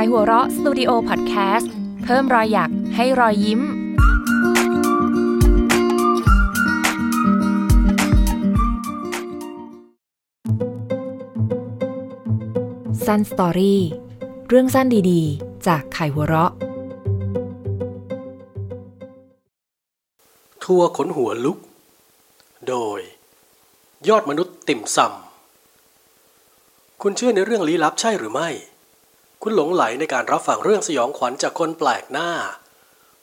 ายหัวเราะสตูดิโอพอดแคสต์เพิ่มรอยหยักให้รอยยิ้ม สั้นสตอรี่เรื่องสั้นดีๆ จากไขหัวเราะ ทัวขนหัวลุก โดย ยอดมนุษย์ติ่มซำคุณเชื่อในเรื่องลี้ลับใช่หรือไม่ คุณหลงไหลในการรับฟังเรื่องสยองขวัญจากคนแปลกหน้า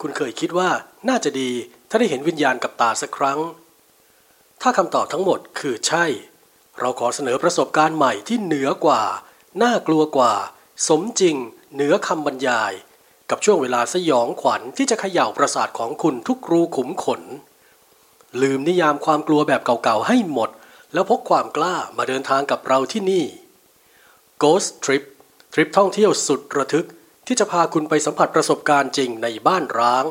คุณเคยคิดว่าน่าจะดีถ้าได้เห็นวิญญาณกับตาสักครั้ง ถ้าคำตอบทั้งหมดคือใช่ เราขอเสนอประสบการณ์ใหม่ที่เหนือกว่า น่ากลัวกว่า สมจริง เหนือคำบรรยาย กับช่วงเวลาสยองขวัญที่จะเขย่าประสาทของคุณทุกรูขุมขน ลืมนิยามความกลัวแบบเก่าๆให้หมด แล้วพกความกล้ามาเดินทางกับเราที่นี่ Ghost Trip ทริปท่องเที่ยวสุดระทึกที่จะพาคุณไปสัมผัสประสบการณ์จริงในบ้านร้าง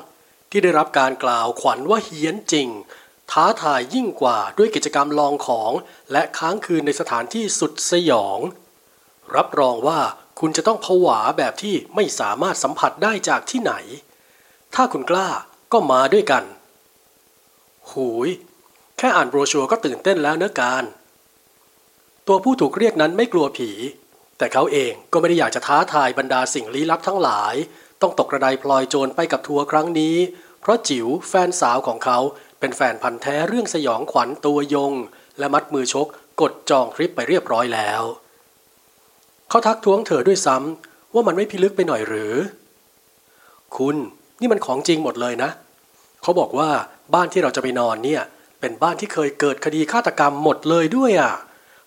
ที่ได้รับการกล่าวขวัญว่าเฮี้ยนจริง ท้าทายยิ่งกว่าด้วยกิจกรรมลองของ และค้างคืนในสถานที่สุดสยอง รับรองว่าคุณจะต้องผวาแบบที่ไม่สามารถสัมผัสได้จากที่ไหน ถ้าคุณกล้าก็มาด้วยกัน หูย แค่อ่านโบรชัวร์ก็ตื่นเต้นแล้วเนื้อการ ตัวผู้ถูกเรียกนั้นไม่กลัวผี แต่เขาเองก็ไม่ได้อยากจะท้าทายบรรดาสิ่งลี้ลับทั้งหลาย ต้องตกกระไดพลอยโจรไปกับทัวร์ครั้งนี้ เพราะจิ๋วแฟนสาวของเขาเป็นแฟนพันธ์แท้เรื่องสยองขวัญตัวยง และมัดมือชก กดจองทริปไปเรียบร้อยแล้ว เขาทักท้วงเธอด้วยซ้ำว่ามันไม่พิลึกไปหน่อยหรือ คุณนี่มันของจริงหมดเลยนะ เขาบอกว่าบ้านที่เราจะไปนอนเนี่ย เป็นบ้านที่เคยเกิดคดีฆาตกรรมหมดเลยด้วยอะ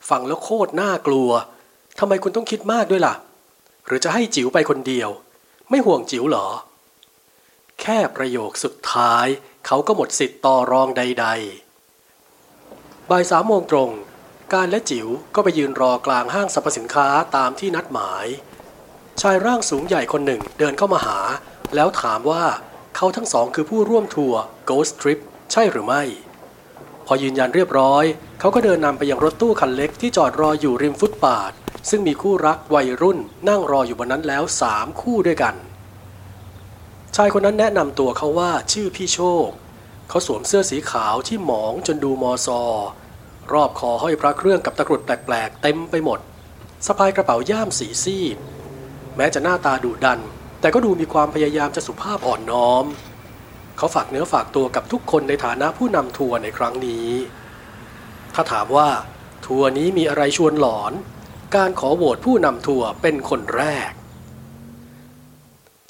ฟังแล้วโคตรน่ากลัว ทำไมคุณต้องคิดมากด้วยล่ะ หรือจะให้จิ๋วไปคนเดียว ไม่ห่วงจิ๋วเหรอ แค่ประโยคสุดท้าย เขาก็หมดสิทธิ์ต่อรองใด ๆ บ่ายสามโมงตรง การและจิ๋วก็ไปยืนรอกลางห้างสรรพสินค้าตามที่นัดหมาย ชายร่างสูงใหญ่คนหนึ่งเดินเข้ามาหา แล้วถามว่าเขาทั้งสองคือผู้ร่วมทัวร์ Ghost Trip ใช่หรือไม่ พอยืนยันเรียบร้อย เขาก็เดินนำไปยังรถตู้คันเล็กที่จอดรออยู่ริมฟุตบาท ซึ่งมีคู่รักวัยรุ่นนั่งรออยู่บนนั้นแล้วสามคู่ด้วยกัน ชายคนนั้นแนะนำตัวเขาว่าชื่อพี่โชค เขาสวมเสื้อสีขาวที่หมองจนดูมอซอ รอบคอห้อยพระเครื่องกับตะกรุดแปลกๆ เต็มไปหมดสะพายกระเป๋าย่ามสีซีดแม้จะหน้าตาดุดัน แต่ก็ดูมีความพยายามจะสุภาพอ่อนน้อม เขาฝากเนื้อฝากตัวกับทุกคนในฐานะผู้นำทัวร์ในครั้งนี้ ถ้าถามว่าทัวร์นี้มีอะไรชวนหลอน การขอโหวตผู้นำทัวร์เป็นคนแรก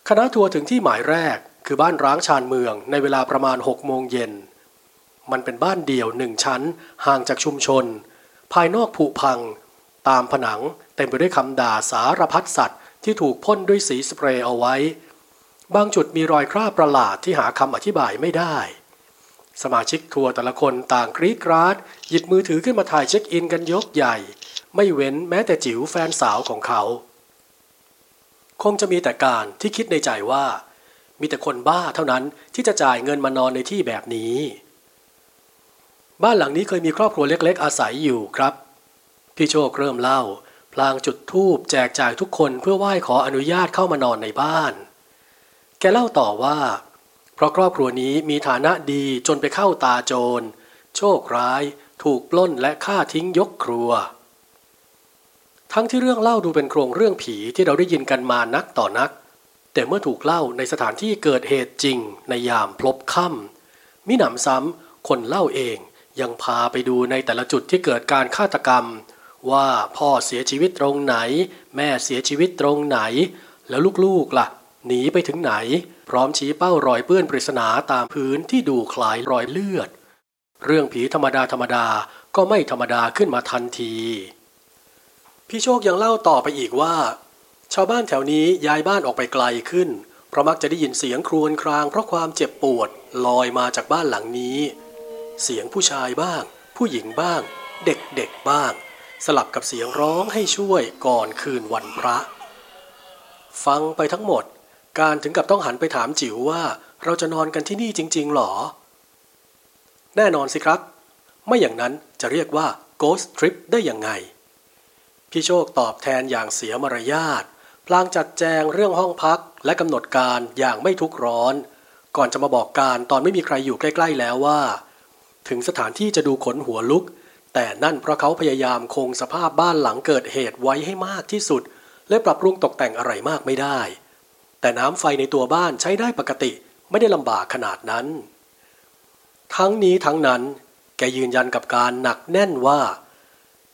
คณะทัวร์ถึงที่หมายแรกคือบ้านร้างชานเมืองในเวลาประมาณ6โมงเย็น มันเป็นบ้านเดี่ยวหนึ่งชั้น ห่างจากชุมชน ภายนอกผุพัง ตามผนังเต็มไปด้วยคำด่าสารพัดสัตว์ที่ถูกพ่นด้วยสีสเปรย์เอาไว้ บางจุดมีรอยคราบประหลาดที่หาคำอธิบายไม่ได้ สมาชิกทัวร์แต่ละคนต่างกรี๊ดกราด หยิบมือถือขึ้นมาถ่ายเช็คอินกันยกใหญ่ ไม่เว้นแม้แต่จิ๋วแฟนสาวของเขา คงจะมีแต่การที่คิดในใจว่า มีแต่คนบ้าเท่านั้นที่จะจ่ายเงินมานอนในที่แบบนี้ บ้านหลังนี้เคยมีครอบครัวเล็กๆ อาศัยอยู่ครับ พี่โชคเริ่มเล่า พลางจุดธูปแจกจ่ายทุกคนเพื่อไหว้ขออนุญาตเข้ามานอนในบ้าน แกเล่าต่อว่า เพราะครอบครัวนี้มีฐานะดีจนไปเข้าตาโจร โชคร้าย ถูกปล้นและฆ่าทิ้งยกครัว ทั้งที่เรื่องเล่าดูเป็นโครงเรื่องผีที่เราได้ยินกันมานักต่อนัก แต่เมื่อถูกเล่าในสถานที่เกิดเหตุจริงในยามพลบค่ำมิหนำซ้ำคนเล่าเองยังพาไปดูในแต่ละจุดที่เกิดการฆาตกรรม ว่าพ่อเสียชีวิตตรงไหน แม่เสียชีวิตตรงไหน แล้วลูกๆล่ะ หนีไปถึงไหน พร้อมชี้เป้ารอยเปื้อนปริศนาตามพื้นที่ดูคล้ายรอยเลือด เรื่องผีธรรมดาธรรมดาก็ไม่ธรรมดาขึ้นมาทันที พี่โชคยังเล่าต่อไปอีกว่า ชาวบ้านแถวนี้ย้ายบ้านออกไปไกลขึ้น เพราะมักจะได้ยินเสียงครวญครางเพราะความเจ็บปวดลอยมาจากบ้านหลังนี้ เสียงผู้ชายบ้าง ผู้หญิงบ้าง เด็กๆบ้าง สลับกับเสียงร้องให้ช่วยก่อนคืนวันพระ ฟังไปทั้งหมด การถึงกับต้องหันไปถามจิ๋วว่าเราจะนอนกันที่นี่จริง ๆ หรอ แน่นอนสิครับ ไม่อย่างนั้นจะเรียกว่า Ghost Trip ได้ยังไง พี่โชคตอบแทนอย่างเสียมารยาทพลางจัดแจงเรื่องห้องพักและกำหนดการอย่างไม่ทุกร้อน ก่อนจะมาบอกการตอนไม่มีใครอยู่ใกล้ ๆแล้วว่า ถึงสถานที่จะดูขนหัวลุก แต่นั่นเพราะเขาพยายามคงสภาพบ้านหลังเกิดเหตุไว้ให้มากที่สุด และปรับปรุงตกแต่งอะไรมากไม่ได้ แต่น้ำไฟในตัวบ้านใช้ได้ปกติไม่ได้ลำบากขนาดนั้น ทั้งนี้ทั้งนั้น แกยืนยันกับการหนักแน่นว่า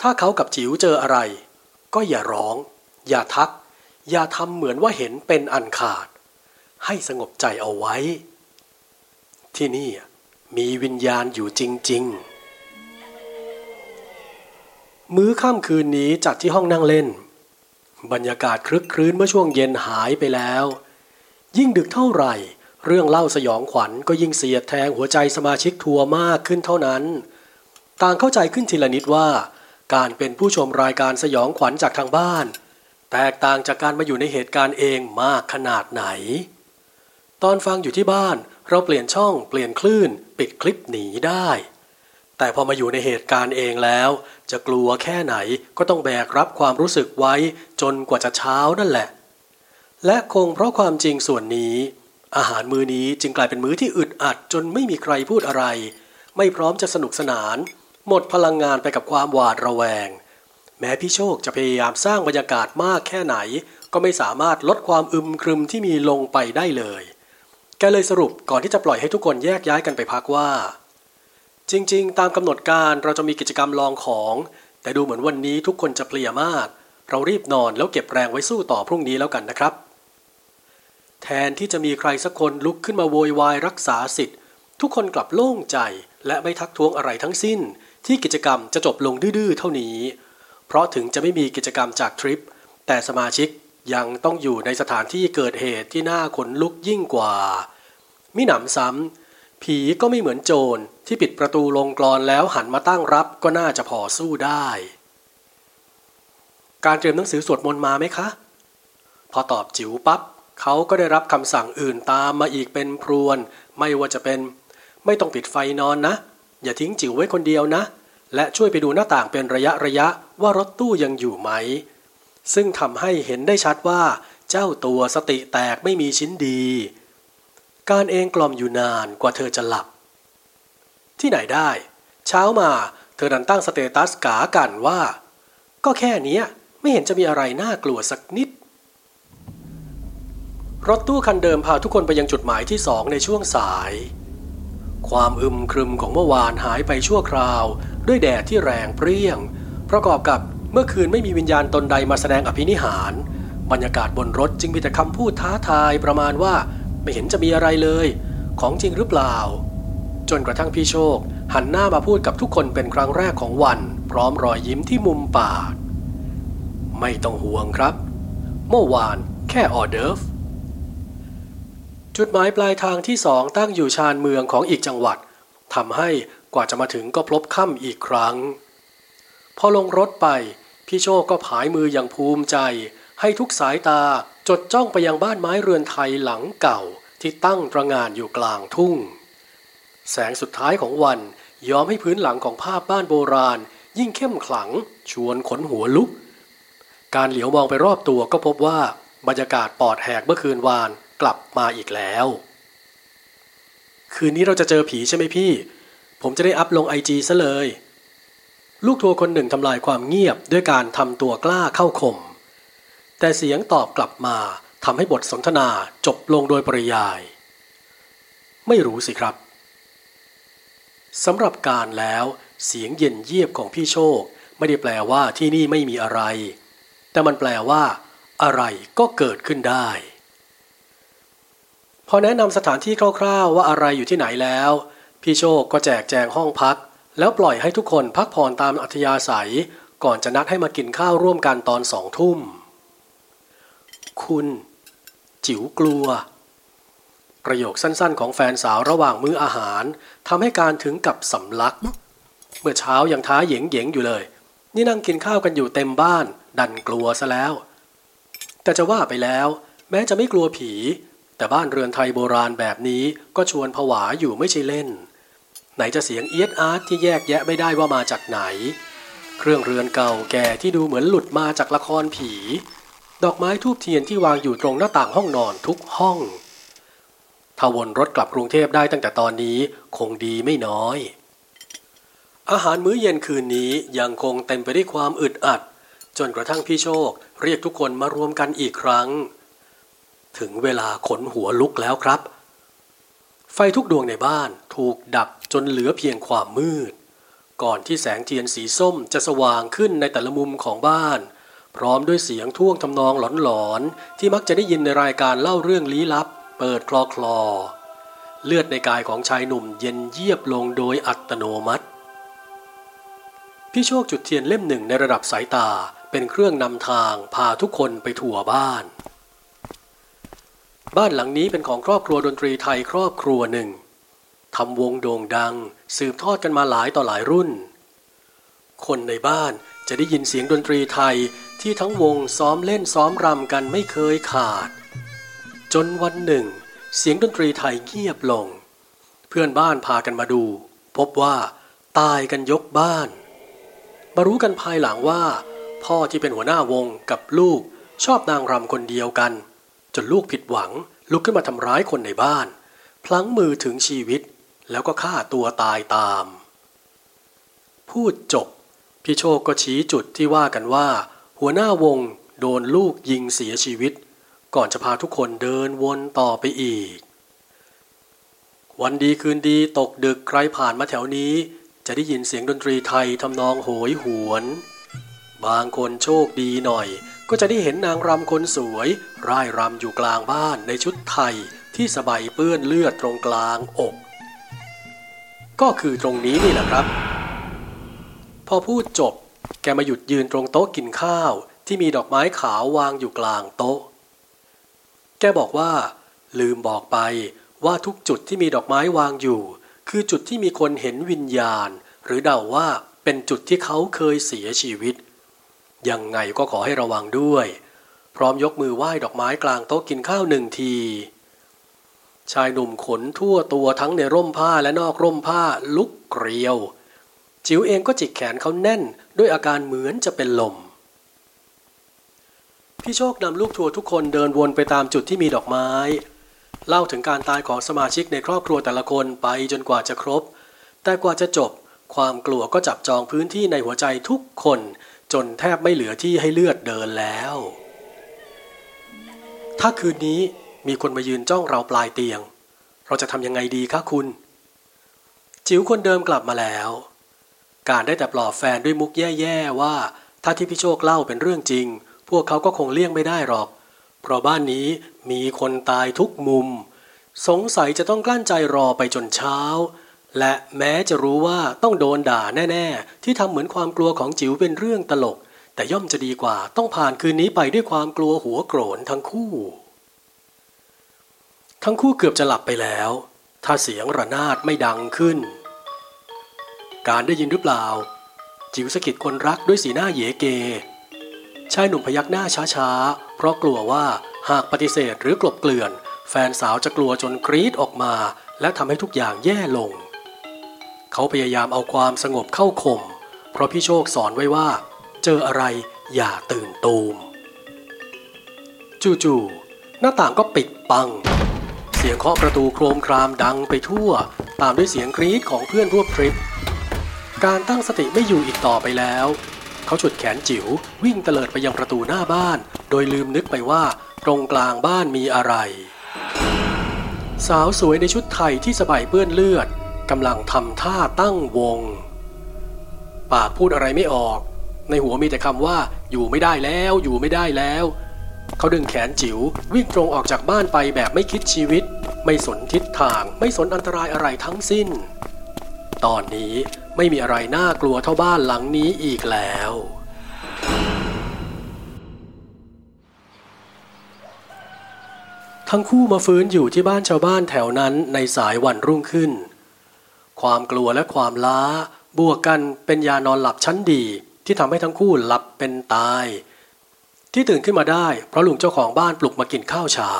ถ้าเขากับจิ๋วเจออะไร ก็อย่าร้อง อย่าทัก อย่าทำเหมือนว่าเห็นเป็นอันขาด ให้สงบใจเอาไว้ ที่นี่มีวิญญาณอยู่จริง ๆ มื้อค่ำคืนนี้จัดที่ห้องนั่งเล่น บรรยากาศคลึกครื้นเมื่อช่วงเย็นหายไปแล้ว ยิ่งดึกเท่าไหร่ เรื่องเล่าสยองขวัญก็ยิ่งเสียดแทงหัวใจสมาชิกทัวร์มากขึ้นเท่านั้น ต่างเข้าใจขึ้นทีละนิดว่า การเป็นผู้ชมรายการสยองขวัญจากทางบ้าน แตกต่างจากการมาอยู่ในเหตุการณ์เองมากขนาดไหน ตอนฟังอยู่ที่บ้านเราเปลี่ยนช่องเปลี่ยนคลื่น ปิดคลิปหนีได้ แต่พอมาอยู่ในเหตุการณ์เองแล้ว จะกลัวแค่ไหนก็ต้องแบกรับความรู้สึกไว้จนกว่าจะเช้านั่นแหละ และคงเพราะความจริงส่วนนี้ อาหารมื้อนี้จึงกลายเป็นมื้อที่อึดอัดจนไม่มีใครพูดอะไร ไม่พร้อมจะสนุกสนาน หมดพลังงานไปกับความหวาดระแวง แม้พี่โชคจะพยายามสร้างบรรยากาศมากแค่ไหน ก็ไม่สามารถลดความอึมครึมที่มีลงไปได้เลย แกเลยสรุปก่อนที่จะปล่อยให้ทุกคนแยกย้ายกันไปพักว่า จริงๆ ตามกำหนดการเราจะมีกิจกรรมลองของ แต่ดูเหมือนวันนี้ทุกคนจะเพลียมาก เรารีบนอนแล้วเก็บแรงไว้สู้ต่อพรุ่งนี้แล้วกันนะครับ แทนที่จะมีใครสักคนลุกขึ้นมาโวยวายรักษาสิทธิ์ ทุกคนกลับโล่งใจและไม่ทักท้วงอะไรทั้งสิ้น ที่กิจกรรมจะจบลงดื้อๆเท่านี้ เพราะถึงจะไม่มีกิจกรรมจากทริป แต่สมาชิกยังต้องอยู่ในสถานที่เกิดเหตุที่น่าขนลุกยิ่งกว่า มิหนำซ้ำผีก็ไม่เหมือนโจรที่ปิดประตูลงกรอนแล้วหันมาตั้งรับก็น่าจะพอสู้ได้ การเตรียมหนังสือสวดมนต์มาไหมคะ พอตอบจิ๋วปับ๊บเขาก็ได้รับคำสั่งอื่นตามมาอีกเป็นพรวน ไม่ว่าจะเป็น ไม่ต้องปิดไฟนอนนะ อย่าทิ้งจิ๋วไว้คนเดียวนะ และช่วยไปดูหน้าต่างเป็นระยะระยะว่ารถตู้ยังอยู่ไหม ซึ่งทำให้เห็นได้ชัดว่า เจ้าตัวสติแตกไม่มีชิ้นดี การเองกล่อมอยู่นานกว่าเธอจะหลับ ที่ไหนได้ เช้ามาเธอดันตั้งสเตตัสกากันว่า ก็แค่นี้ไม่เห็นจะมีอะไรน่ากลัวสักนิด รถตู้คันเดิมพาทุกคนไปยังจุดหมายที่สองในช่วงสาย ความอึมครึมของเมื่อวานหายไปชั่วคราว ด้วยแดดที่แรงเปรี้ยง ประกอบกับเมื่อคืนไม่มีวิญญาณตนใดมาแสดงอภินิหาร บรรยากาศบนรถจึงมีแต่คำพูดท้าทายประมาณว่าไม่เห็นจะมีอะไรเลย ของจริงหรือเปล่า จนกระทั่งพี่โชค หันหน้ามาพูดกับทุกคนเป็นครั้งแรกของวัน พร้อมรอยยิ้มที่มุมปากไม่ต้องห่วงครับ เมื่อวานแค่ออเดิร์ฟ จุดหมายปลายทางที่สองตั้งอยู่ชานเมืองของอีกจังหวัดทำให้กว่าจะมาถึงก็พลบค่ำอีกครั้ง พอลงรถไป พี่โชคก็ผายมืออย่างภูมิใจ ให้ทุกสายตาจดจ้องไปยังบ้านไม้เรือนไทยหลังเก่าที่ตั้งตระงานอยู่กลางทุ่ง แสงสุดท้ายของวันย้อมให้พื้นหลังของภาพบ้านโบราณ ยิ่งเข้มขลัง ชวนขนหัวลุก การเหลียวมองไปรอบตัวก็พบว่าบรรยากาศปอดแหกเมื่อคืนวาน กลับมาอีกแล้ว คืนนี้เราจะเจอผีใช่ไหมพี่ ผมจะได้อัพลงไอจีซะเลย ลูกทัวร์คนหนึ่งทำลายความเงียบด้วยการทำตัวกล้าเข้าข่มแต่เสียงตอบกลับมาทำให้บทสนทนาจบลงโดยปริยาย ไม่รู้สิครับสำหรับการแล้วเสียงเย็นเยียบของพี่โชค ไม่ได้แปลว่าที่นี่ไม่มีอะไร แต่มันแปลว่า อะไรก็เกิดขึ้นได้ พอแนะนำสถานที่คร่าวๆ ว่าอะไรอยู่ที่ไหนแล้ว พี่โชคก็แจกแจงห้องพัก แล้วปล่อยให้ทุกคนพักผ่อนตามอัธยาศัย ก่อนจะนัดให้มากินข้าวร่วมกันตอนสองทุ่ม คุณ จิ๋วกลัว ประโยคสั้นๆ ของแฟนสาวระหว่างมื้ออาหารทำให้การถึงกับสำลัก เมื่อเช้ายังท้าเหยงเหยงอยู่เลย นี่นั่งกินข้าวกันอยู่เต็มบ้าน ดันกลัวซะแล้ว แต่จะว่าไปแล้ว แม้จะไม่กลัวผี แต่บ้านเรือนไทยโบราณแบบนี้ก็ชวนผวาอยู่ไม่ใช่เล่น ไหนจะเสียงเอียดอาร์ตที่แยกแยะไม่ได้ว่ามาจากไหน เครื่องเรือนเก่าแก่ที่ดูเหมือนหลุดมาจากละครผี ดอกไม้ทูบเทียนที่วางอยู่ตรงหน้าต่างห้องนอนทุกห้องถ้าวนรถกลับกรุงเทพได้ตั้งแต่ตอนนี้คงดีไม่น้อย อาหารมื้อเย็นคืนนี้ยังคงเต็มไปด้วยความอึดอัด จนกระทั่งพี่โชค เรียกทุกคนมารวมกันอีกครั้ง ถึงเวลาขนหัวลุกแล้วครับ ไฟทุกดวงในบ้านถูกดับจนเหลือเพียงความมืด ก่อนที่แสงเทียนสีส้มจะสว่างขึ้นในแต่ละมุมของบ้าน พร้อมด้วยเสียงท่วงทำนองหลอนๆ ที่มักจะได้ยินในรายการเล่าเรื่องลี้ลับ เปิดคลอคลอ เลือดในกายของชายหนุ่มเย็นเยียบลงโดยอัตโนมัติ พี่โชคจุดเทียนเล่มหนึ่งในระดับสายตาเป็นเครื่องนำทางพาทุกคนไปทั่วบ้าน บ้านหลังนี้เป็นของครอบครัวดนตรีไทยครอบครัวหนึ่งทำวงโด่งดัง สืบทอดกันมาหลายต่อหลายรุ่น คนในบ้านจะได้ยินเสียงดนตรีไทยที่ทั้งวงซ้อมเล่นซ้อมรำกันไม่เคยขาด จนวันหนึ่ง เสียงดนตรีไทยเงียบลง เพื่อนบ้านพากันมาดู พบว่าตายกันยกบ้าน มารู้กันภายหลังว่า พ่อที่เป็นหัวหน้าวงกับลูกชอบนางรำคนเดียวกัน จนลูกผิดหวังลุกขึ้นมาทำร้ายคนในบ้าน พลั้งมือถึงชีวิต แล้วก็ฆ่าตัวตายตาม พูดจบ พี่โชคก็ชี้จุดที่ว่ากันว่า หัวหน้าวงโดนลูกยิงเสียชีวิต ก่อนจะพาทุกคนเดินวนต่อไปอีก วันดีคืนดีตกดึกใครผ่านมาแถวนี้ จะได้ยินเสียงดนตรีไทยทำนองโหยหวน บางคนโชคดีหน่อย ก็จะได้เห็นนางรำคนสวยร่ายรำอยู่กลางบ้านในชุดไทยที่สบายเปื้อนเลือดตรงกลางอก ก็คือตรงนี้นี่แหละครับ พอพูดจบ แกมาหยุดยืนตรงโต๊ะกินข้าว ที่มีดอกไม้ขาววางอยู่กลางโต๊ะ แกบอกว่า ลืมบอกไปว่าทุกจุดที่มีดอกไม้วางอยู่ คือจุดที่มีคนเห็นวิญญาณ หรือเดาว่าเป็นจุดที่เขาเคยเสียชีวิต ยังไงก็ขอให้ระวังด้วย พร้อมยกมือไหว้ดอกไม้กลางโต๊ะกินข้าวหนึ่งที ชายหนุ่มขนทั่วตัวทั้งในร่มผ้าและนอกร่มผ้าลุกเกลียว จิ๋วเองก็จิกแขนเขาแน่น ด้วยอาการเหมือนจะเป็นลม พี่โชคนำลูกทัวร์ทุกคนเดินวนไปตามจุดที่มีดอกไม้ เล่าถึงการตายของสมาชิกในครอบครัวแต่ละคนไปจนกว่าจะครบ แต่กว่าจะจบความกลัวก็จับจองพื้นที่ในหัวใจทุกคน จนแทบไม่เหลือที่ให้เลือดเดินแล้ว ถ้าคืนนี้มีคนมายืนจ้องเราปลายเตียง เราจะทำยังไงดีคะคุณ จิ๋วคนเดิมกลับมาแล้ว การได้แต่ปลอบแฟนด้วยมุกแย่ๆว่า ถ้าที่พี่โชคเล่าเป็นเรื่องจริง พวกเขาก็คงเลี่ยงไม่ได้หรอก เพราะบ้านนี้มีคนตายทุกมุม สงสัยจะต้องกลั้นใจรอไปจนเช้า และแม้จะรู้ว่าต้องโดนด่าแน่ๆ ที่ทำเหมือนความกลัวของจิ๋วเป็นเรื่องตลก แต่ย่อมจะดีกว่าต้องผ่านคืนนี้ไปด้วยความกลัวหัวโกรนทั้งคู่ ทั้งคู่เกือบจะหลับไปแล้ว ถ้าเสียงระนาดไม่ดังขึ้น การได้ยินหรือเปล่า จิ๋วสะกิดคนรักด้วยสีหน้าเยเก ชายหนุ่มพยักหน้าช้าๆ เพราะกลัวว่าหากปฏิเสธหรือกลบเกลื่อน แฟนสาวจะกลัวจนกรีดออกมา และทำให้ทุกอย่างแย่ลง เขาพยายามเอาความสงบเข้าข่ม เพราะพี่โชคสอนไว้ว่า เจออะไรอย่าตื่นตูม จู่ๆหน้าต่างก็ปิดปัง เสียงเคาะประตูโครมครามดังไปทั่ว ตามด้วยเสียงกรี๊ดของเพื่อนร่วมทริป การตั้งสติไม่อยู่อีกต่อไปแล้ว เขาฉุดแขนจิ๋ววิ่งเตลิดไปยังประตูหน้าบ้าน โดยลืมนึกไปว่า ตรงกลางบ้านมีอะไรสาวสวยในชุดไทยที่สบายเปื้อนเลือด กำลังทำท่าตั้งวง ปากพูดอะไรไม่ออก ในหัวมีแต่คำว่าอยู่ไม่ได้แล้วอยู่ไม่ได้แล้ว เขาดึงแขนจิ๋ววิ่งตรงออกจากบ้านไปแบบไม่คิดชีวิต ไม่สนทิศทาง ไม่สนอันตรายอะไรทั้งสิ้น ตอนนี้ไม่มีอะไรน่ากลัวเท่าบ้านหลังนี้อีกแล้วทั้งคู่มาฟื้นอยู่ที่บ้านชาวบ้านแถวนั้นในสายวันรุ่งขึ้น ความกลัวและความล้า บวกกันเป็นยานอนหลับชั้นดี ที่ทำให้ทั้งคู่หลับเป็นตาย ที่ตื่นขึ้นมาได้เพราะลุงเจ้าของบ้านปลุกมากินข้าวเช้า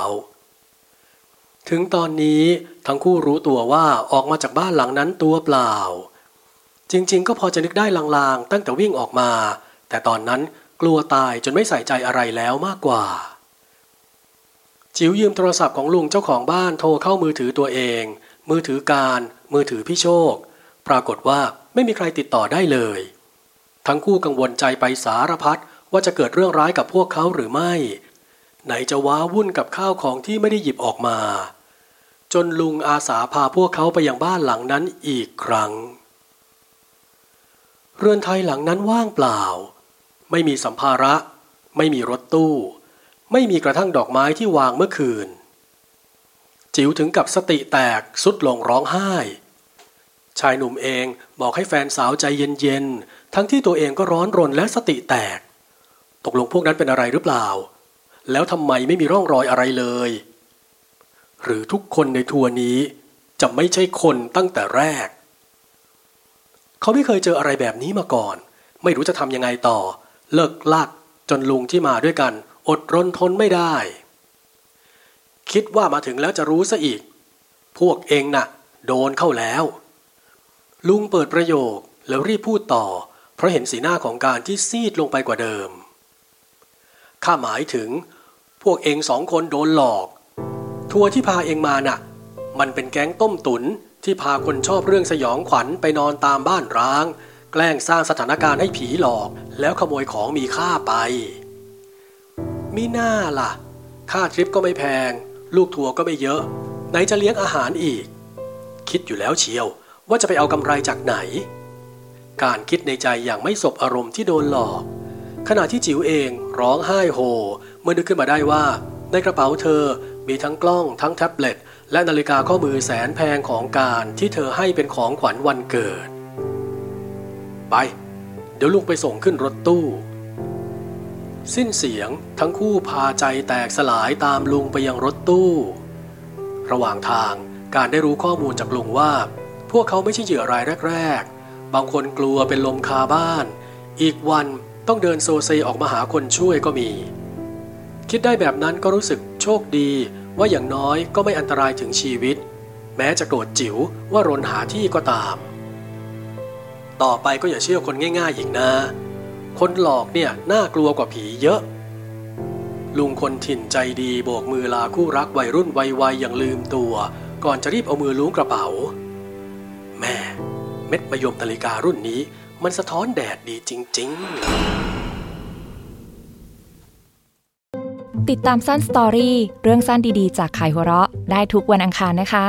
ถึงตอนนี้ทั้งคู่รู้ตัวว่าออกมาจากบ้านหลังนั้นตัวเปล่า จริงๆ ก็พอจะนึกได้ลางๆ ตั้งแต่วิ่งออกมา แต่ตอนนั้นกลัวตายจนไม่ใส่ใจอะไรแล้วมากกว่า จิ๋วยืมโทรศัพท์ของลุงเจ้าของบ้านโทรเข้ามือถือตัวเอง มือถือการ มือถือพี่โชค ปรากฏว่าไม่มีใครติดต่อได้เลย ทั้งคู่กังวลใจไปสารพัดว่าจะเกิดเรื่องร้ายกับพวกเขาหรือไม่ ไหนจะว้าวุ่นกับข้าวของที่ไม่ได้หยิบออกมา จนลุงอาสาพาพวกเขาไปยังบ้านหลังนั้นอีกครั้ง เรือนไทยหลังนั้นว่างเปล่า ไม่มีสัมภาระ ไม่มีรถตู้ ไม่มีกระทั่งดอกไม้ที่วางเมื่อคืน จิ๋วถึงกับสติแตกสุดลงร้องไห้ ชายหนุ่มเองบอกให้แฟนสาวใจเย็นๆ ทั้งที่ตัวเองก็ร้อนรนและสติแตก ตกลงพวกนั้นเป็นอะไรหรือเปล่า แล้วทำไมไม่มีร่องรอยอะไรเลย หรือทุกคนในทัวร์นี้จะไม่ใช่คนตั้งแต่แรก เขาไม่เคยเจออะไรแบบนี้มาก่อน ไม่รู้จะทำยังไงต่อ เลิกลากจนลุงที่มาด้วยกัน อดรนทนไม่ได้ คิดว่ามาถึงแล้วจะรู้ซะอีก พวกเองนะ่ะ โดนเข้าแล้ว ลุงเปิดประโยคแล้วรีบพูดต่อ เพราะเห็นสีหน้าของการที่ซีดลงไปกว่าเดิม ข้าหมายถึง พวกเองสองคนโดนหลอก ทัวร์ที่พาเองมาน่ะ มันเป็นแก๊งต้มตุนที่พาคนชอบเรื่องสยองขวัญไปนอนตามบ้านร้าง แกล้งสร้างสถานการณ์ให้ผีหลอก แล้วขโมยของมีค่าไปมีหน้าล่ะ ค่าทริปก็ไม่แพง ลูกทัวร์ก็ไม่เยอะ ไหนจะเลี้ยงอาหารอีก คิดอยู่แล้วเชียวว่าจะไปเอากำไรจากไหน การคิดในใจอย่างไม่สบอารมณ์ที่โดนหลอก ขณะที่จิ๋วเองร้องไห้โฮเมื่อนึกขึ้นมาได้ว่า ในกระเป๋าเธอมีทั้งกล้องทั้งแท็บเล็ตและนาฬิกาข้อมือแสนแพงของการที่เธอให้เป็นของขวัญวันเกิด ไป เดี๋ยวลุงไปส่งขึ้นรถตู้ สิ้นเสียงทั้งคู่พาใจแตกสลายตามลุงไปยังรถตู้ ระหว่างทางการได้รู้ข้อมูลจากลุงว่า พวกเขาไม่ใช่เหยื่อรายแรก ๆ บางคนกลัวเป็นลมคาบ้าน อีกวันต้องเดินโซเซออกมาหาคนช่วยก็มี คิดได้แบบนั้นก็รู้สึกโชคดีว่าอย่างน้อยก็ไม่อันตรายถึงชีวิต แม้จะโกรธจิ๋วว่ารนหาที่ก็ตาม ต่อไปก็อย่าเชื่อคนง่าย ๆ อีกนะ คนหลอกเนี่ยน่ากลัวกว่าผีเยอะ ลุงคนถิ่นใจดีโบกมือลาคู่รักวัยรุ่นวัยวัยอย่างลืมตัว ก่อนจะรีบเอามือล้วงกระเป๋า แม่ เม็ดมะยมนาฬิการุ่นนี้ มันสะท้อนแดดดีจริง ๆ ติดตามสั้นสตอรี่เรื่องสั้นดีๆ จากขายหัวเราะได้ทุกวันอังคารนะคะ